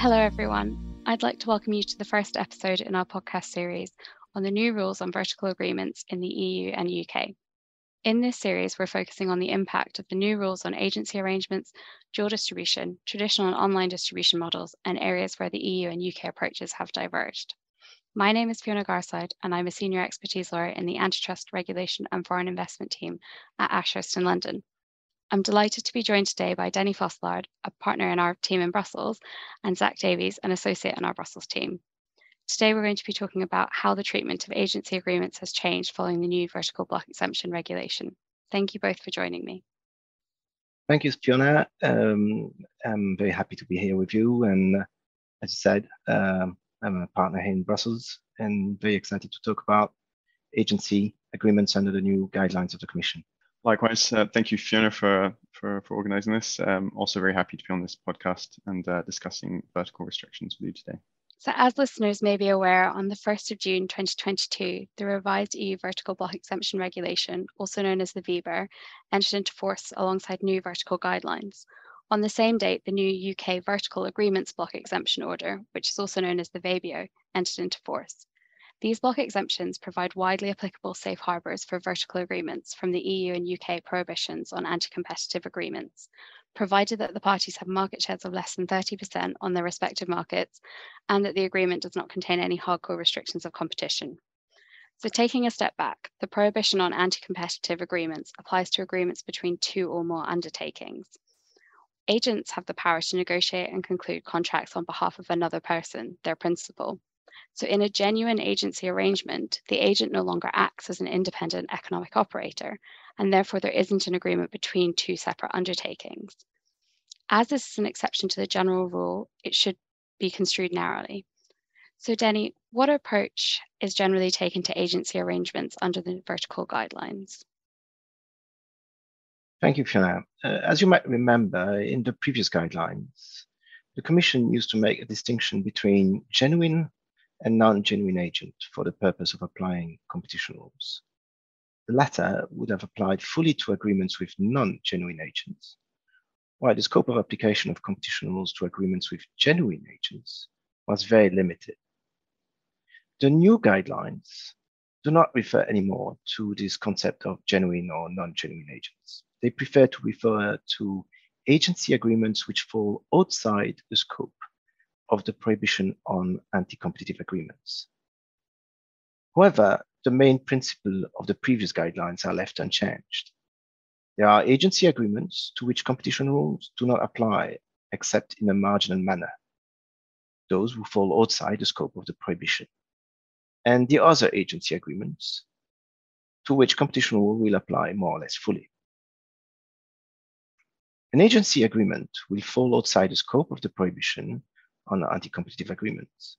Hello, everyone. I'd like to welcome you to the first episode in our podcast series on the new rules on vertical agreements in the EU and UK. In this series, we're focusing on the impact of the new rules on agency arrangements, dual distribution, traditional and online distribution models, and areas where the EU and UK approaches have diverged. My name is Fiona Garside, and I'm a senior expertise lawyer in the Antitrust Regulation and Foreign Investment team at Ashurst in London. I'm delighted to be joined today by Denis Fosselard, a partner in our team in Brussels, and Zach Davies, an associate in our Brussels team. Today, we're going to be talking about how the treatment of agency agreements has changed following the new vertical block exemption regulation. Thank you both for joining me. Thank you, Fiona. Um, I'm very happy to be here with you. And as you said, um, I'm a partner here in Brussels and very excited to talk about agency agreements under the new guidelines of the Commission. Likewise, uh, thank you, Fiona, for, for, for organizing this. Um, also very happy to be on this podcast and uh, discussing vertical restrictions with you today. So as listeners may be aware, on the 1st of June 2022, the revised EU vertical block exemption regulation, also known as the VBER, entered into force alongside new vertical guidelines. On the same date, the new UK vertical agreements block exemption order, which is also known as the VABEO, entered into force. These block exemptions provide widely applicable safe harbours for vertical agreements from the EU and UK prohibitions on anti-competitive agreements, provided that the parties have market shares of less than 30% on their respective markets and that the agreement does not contain any hardcore restrictions of competition. So taking a step back, the prohibition on anti-competitive agreements applies to agreements between two or more undertakings. Agents have the power to negotiate and conclude contracts on behalf of another person, their principal. So in a genuine agency arrangement, the agent no longer acts as an independent economic operator, and therefore there isn't an agreement between two separate undertakings. As this is an exception to the general rule, it should be construed narrowly. So Denis, what approach is generally taken to agency arrangements under the vertical guidelines? Thank you, Fiona. Uh, as you might remember, in the previous guidelines, the Commission used to make a distinction between genuine and non-genuine agent for the purpose of applying competition rules. The latter would have applied fully to agreements with non-genuine agents, while the scope of application of competition rules to agreements with genuine agents was very limited. The new guidelines do not refer anymore to this concept of genuine or non-genuine agents. They prefer to refer to agency agreements which fall outside the scope of the prohibition on anti-competitive agreements. However, the main principle of the previous guidelines are left unchanged. There are agency agreements to which competition rules do not apply except in a marginal manner, those who fall outside the scope of the prohibition, and the other agency agreements to which competition rule will apply more or less fully. An agency agreement will fall outside the scope of the prohibition on anti-competitive agreements.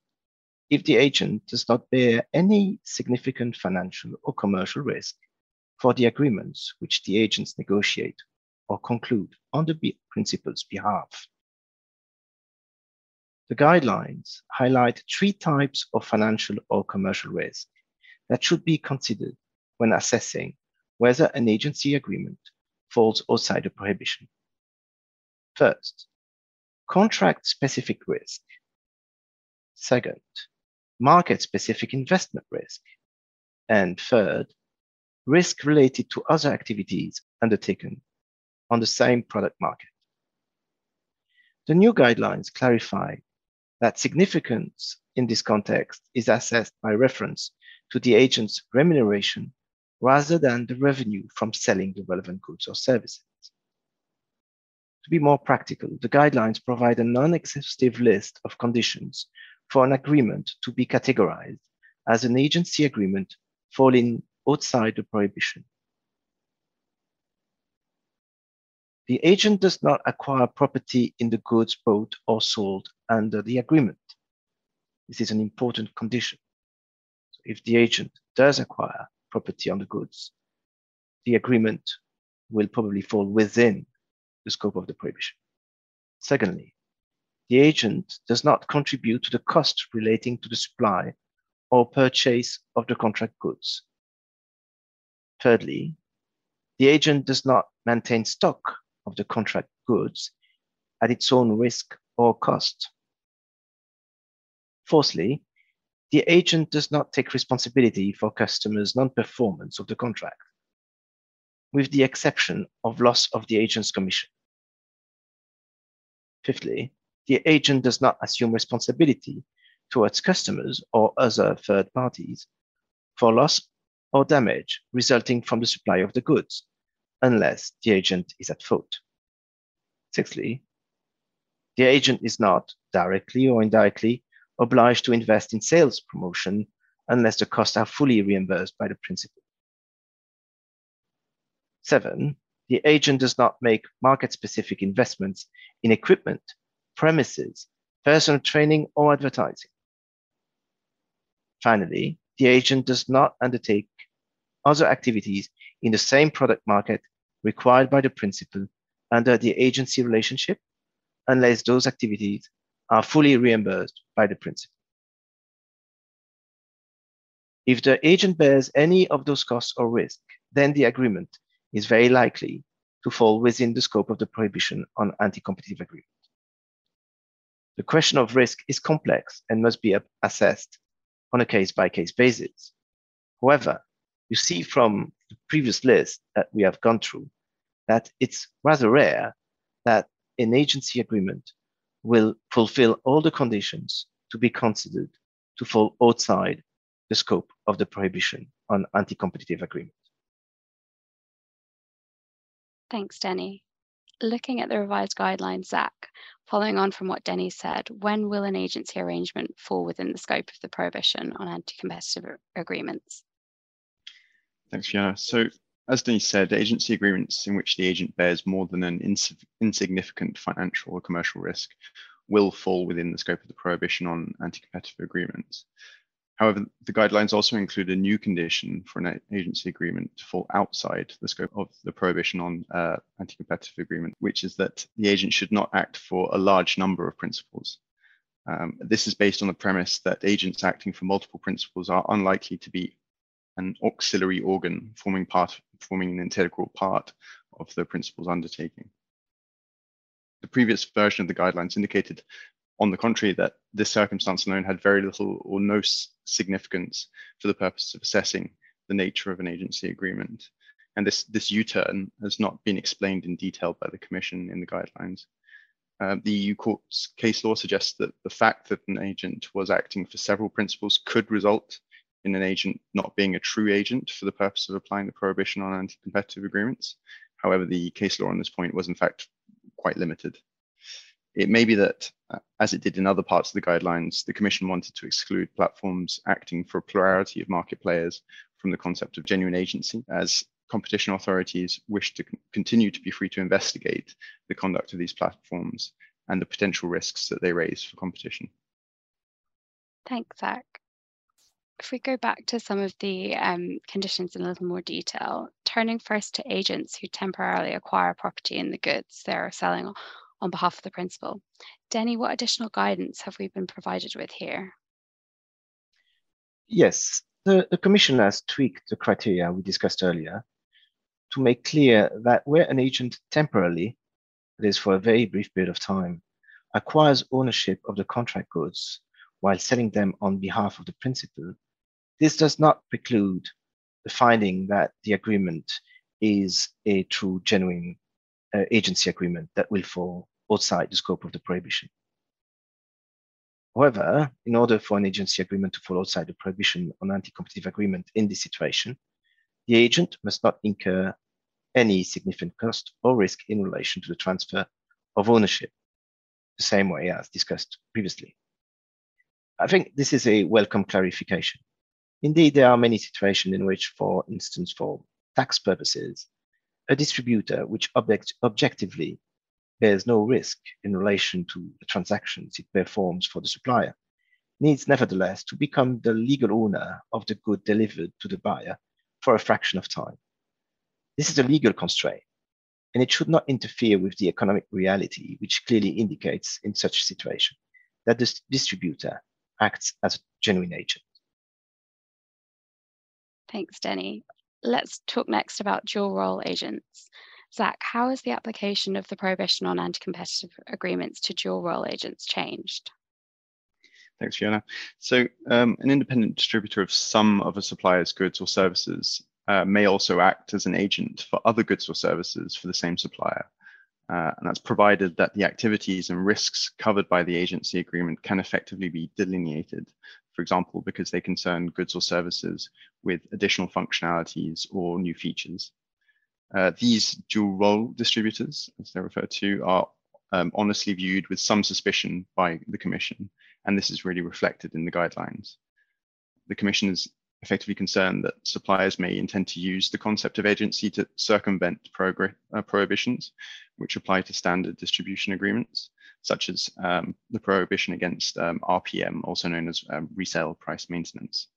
If the agent does not bear any significant financial or commercial risk for the agreements which the agents negotiate or conclude on the principal's behalf. The guidelines highlight three types of financial or commercial risk that should be considered when assessing whether an agency agreement falls outside the prohibition. First, contract-specific risk. Second, market-specific investment risk. And third, risk related to other activities undertaken on the same product market. The new guidelines clarify that significance in this context is assessed by reference to the agent's remuneration rather than the revenue from selling the relevant goods or services. To be more practical, the guidelines provide a non-exhaustive list of conditions for an agreement to be categorized as an agency agreement falling outside the prohibition. The agent does not acquire property in the goods bought or sold under the agreement. This is an important condition. So if the agent does acquire property on the goods, the agreement will probably fall within the scope of the prohibition. Secondly, the agent does not contribute to the cost relating to the supply or purchase of the contract goods. Thirdly, the agent does not maintain stock of the contract goods at its own risk or cost. Fourthly, the agent does not take responsibility for customers' non-performance of the contract, with the exception of loss of the agent's commission. Fifthly, the agent does not assume responsibility towards customers or other third parties for loss or damage resulting from the supply of the goods, unless the agent is at fault. Sixthly, the agent is not directly or indirectly obliged to invest in sales promotion unless the costs are fully reimbursed by the principal. Seven, the agent does not make market-specific investments in equipment, premises, personal training, or advertising. Finally, the agent does not undertake other activities in the same product market required by the principal under the agency relationship unless those activities are fully reimbursed by the principal. If the agent bears any of those costs or risk, then the agreement is very likely to fall within the scope of the prohibition on anti-competitive agreement. The question of risk is complex and must be assessed on a case-by-case -case basis. However, you see from the previous list that we have gone through that it's rather rare that an agency agreement will fulfill all the conditions to be considered to fall outside the scope of the prohibition on anti-competitive agreement. Thanks, Denis. Looking at the revised guidelines, Zach, following on from what Denis said, when will an agency arrangement fall within the scope of the prohibition on anti-competitive agreements? Thanks, Fiona. So as Denis said, agency agreements in which the agent bears more than an ins insignificant financial or commercial risk will fall within the scope of the prohibition on anti-competitive agreements. However, the guidelines also include a new condition for an agency agreement to fall outside the scope of the prohibition on uh, anti-competitive agreement, which is that the agent should not act for a large number of principals. Um, this is based on the premise that agents acting for multiple principals are unlikely to be an auxiliary organ forming part forming an integral part of the principal's undertaking. The previous version of the guidelines indicated, on the contrary, that this circumstance alone had very little or no significance for the purpose of assessing the nature of an agency agreement. And this, this U-turn has not been explained in detail by the Commission in the guidelines. Uh, the EU court's case law suggests that the fact that an agent was acting for several principals could result in an agent not being a true agent for the purpose of applying the prohibition on anti-competitive agreements. However, the case law on this point was in fact quite limited. It may be that, uh, as it did in other parts of the guidelines, the Commission wanted to exclude platforms acting for a plurality of market players from the concept of genuine agency, as competition authorities wish to continue to be free to investigate the conduct of these platforms and the potential risks that they raise for competition. Thanks, Zach if we go back to some of the um, conditions in a little more detail, turning first to agents who temporarily acquire property in the goods they're selling on behalf of the principal. Denis, what additional guidance have we been provided with here? Yes, the, the Commission has tweaked the criteria we discussed earlier to make clear that where an agent temporarily, that is for a very brief period of time, acquires ownership of the contract goods while selling them on behalf of the principal, this does not preclude the finding that the agreement is a true, genuine uh, agency agreement that will fall outside the scope of the prohibition. However, in order for an agency agreement to fall outside the prohibition on anti-competitive agreement in this situation, the agent must not incur any significant cost or risk in relation to the transfer of ownership, the same way as discussed previously. I think this is a welcome clarification. Indeed, there are many situations in which, for instance, for tax purposes, a distributor which object objectively bears no risk in relation to the transactions it performs for the supplier needs nevertheless to become the legal owner of the good delivered to the buyer for a fraction of time. This is a legal constraint, and it should not interfere with the economic reality, which clearly indicates in such a situation that the distributor acts as a genuine agent. Thanks, Denis. Let's talk next about dual role agents. Zach, how has the application of the prohibition on anti-competitive agreements to dual role agents changed? Thanks, Fiona. So um, an independent distributor of some of a supplier's goods or services uh, may also act as an agent for other goods or services for the same supplier. Uh, and that's provided that the activities and risks covered by the agency agreement can effectively be delineated, for example, because they concern goods or services with additional functionalities or new features. Uh, these dual role distributors, as they're referred to, are um, honestly viewed with some suspicion by the Commission, and this is really reflected in the guidelines. The Commission is effectively concerned that suppliers may intend to use the concept of agency to circumvent uh, prohibitions which apply to standard distribution agreements, such as um, the prohibition against um, RPM, also known as um, resale price maintenance,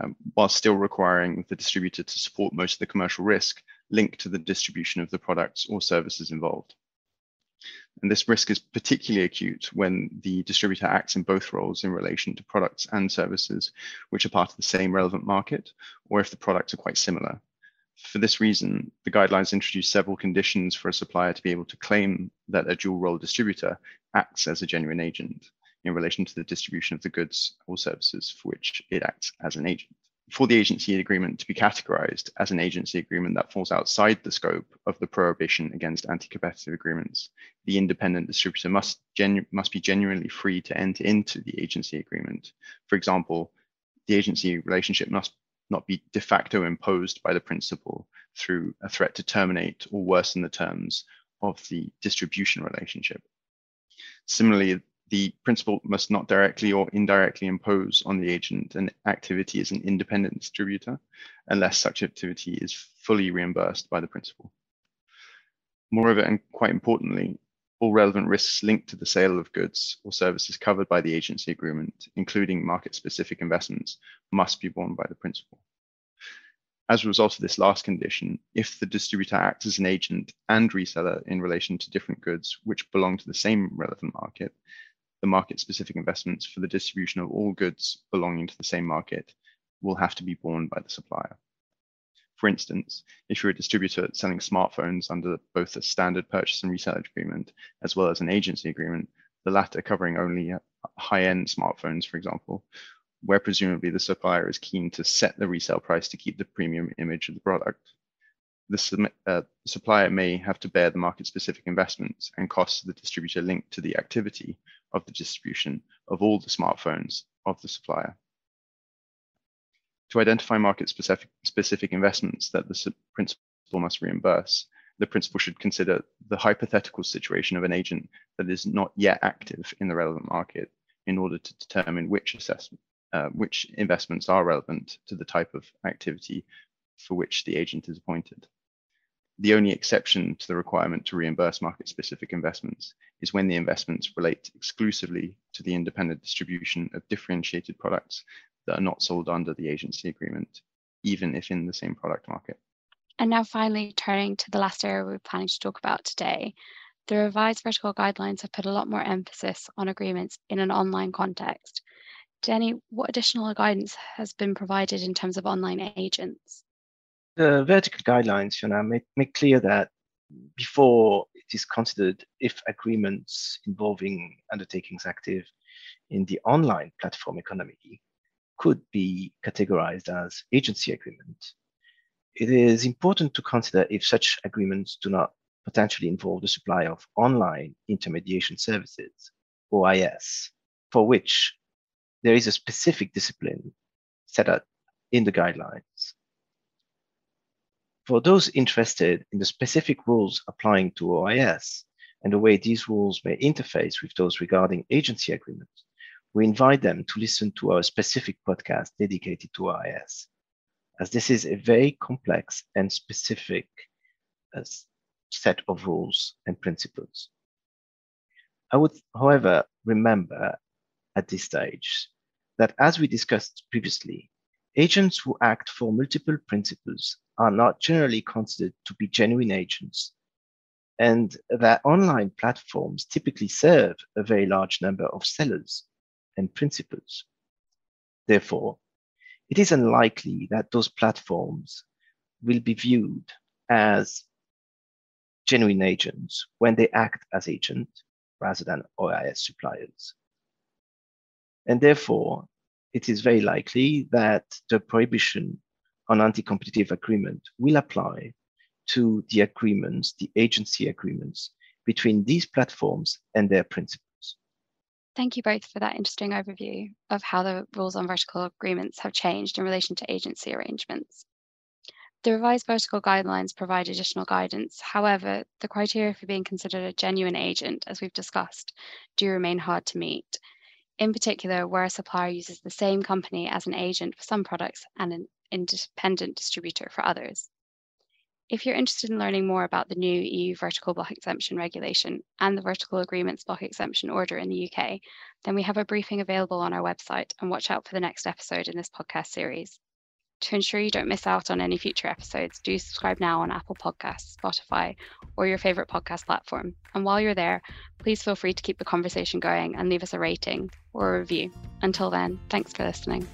um, while still requiring the distributor to support most of the commercial risk linked to the distribution of the products or services involved. And this risk is particularly acute when the distributor acts in both roles in relation to products and services which are part of the same relevant market, or if the products are quite similar. For this reason, the guidelines introduce several conditions for a supplier to be able to claim that a dual role distributor acts as a genuine agent in relation to the distribution of the goods or services for which it acts as an agent for the agency agreement to be categorized as an agency agreement that falls outside the scope of the prohibition against anti-competitive agreements, the independent distributor must, must be genuinely free to enter into the agency agreement. For example, the agency relationship must not be de facto imposed by the principal through a threat to terminate or worsen the terms of the distribution relationship. Similarly, the principal must not directly or indirectly impose on the agent an activity as an independent distributor unless such activity is fully reimbursed by the principal. Moreover, and quite importantly, all relevant risks linked to the sale of goods or services covered by the agency agreement, including market-specific investments, must be borne by the principal. As a result of this last condition, if the distributor acts as an agent and reseller in relation to different goods which belong to the same relevant market, the market specific investments for the distribution of all goods belonging to the same market will have to be borne by the supplier. For instance, if you're a distributor selling smartphones under both a standard purchase and resale agreement, as well as an agency agreement, the latter covering only high-end smartphones, for example, where presumably the supplier is keen to set the resale price to keep the premium image of the product the uh, supplier may have to bear the market-specific investments and costs of the distributor linked to the activity of the distribution of all the smartphones of the supplier. To identify market-specific specific investments that the principal must reimburse, the principal should consider the hypothetical situation of an agent that is not yet active in the relevant market in order to determine which assessment, uh, which investments are relevant to the type of activity for which the agent is appointed. The only exception to the requirement to reimburse market specific investments is when the investments relate exclusively to the independent distribution of differentiated products that are not sold under the agency agreement, even if in the same product market. And now finally turning to the last area we're planning to talk about today, the revised vertical guidelines have put a lot more emphasis on agreements in an online context. Denis, what additional guidance has been provided in terms of online agents? The vertical guidelines, you make, make clear that before it is considered if agreements involving undertakings active in the online platform economy could be categorized as agency agreement. It is important to consider if such agreements do not potentially involve the supply of online intermediation services, OIS, for which there is a specific discipline set out in the guidelines. For those interested in the specific rules applying to OIS and the way these rules may interface with those regarding agency agreements, we invite them to listen to our specific podcast dedicated to OIS, as this is a very complex and specific uh, set of rules and principles. I would, however, remember at this stage that as we discussed previously, agents who act for multiple principals are not generally considered to be genuine agents, and that online platforms typically serve a very large number of sellers and principals. Therefore, it is unlikely that those platforms will be viewed as genuine agents when they act as agent rather than OIS suppliers. And therefore, it is very likely that the prohibition on anti-competitive agreement will apply to the agreements, the agency agreements between these platforms and their principals. Thank you both for that interesting overview of how the rules on vertical agreements have changed in relation to agency arrangements. The revised vertical guidelines provide additional guidance. However, the criteria for being considered a genuine agent, as we've discussed, do remain hard to meet. In particular, where a supplier uses the same company as an agent for some products and an independent distributor for others. If you're interested in learning more about the new EU vertical block exemption regulation and the vertical agreements block exemption order in the UK, then we have a briefing available on our website and watch out for the next episode in this podcast series. To ensure you don't miss out on any future episodes, do subscribe now on Apple Podcasts, Spotify, or your favorite podcast platform. And while you're there, please feel free to keep the conversation going and leave us a rating or a review. Until then, thanks for listening.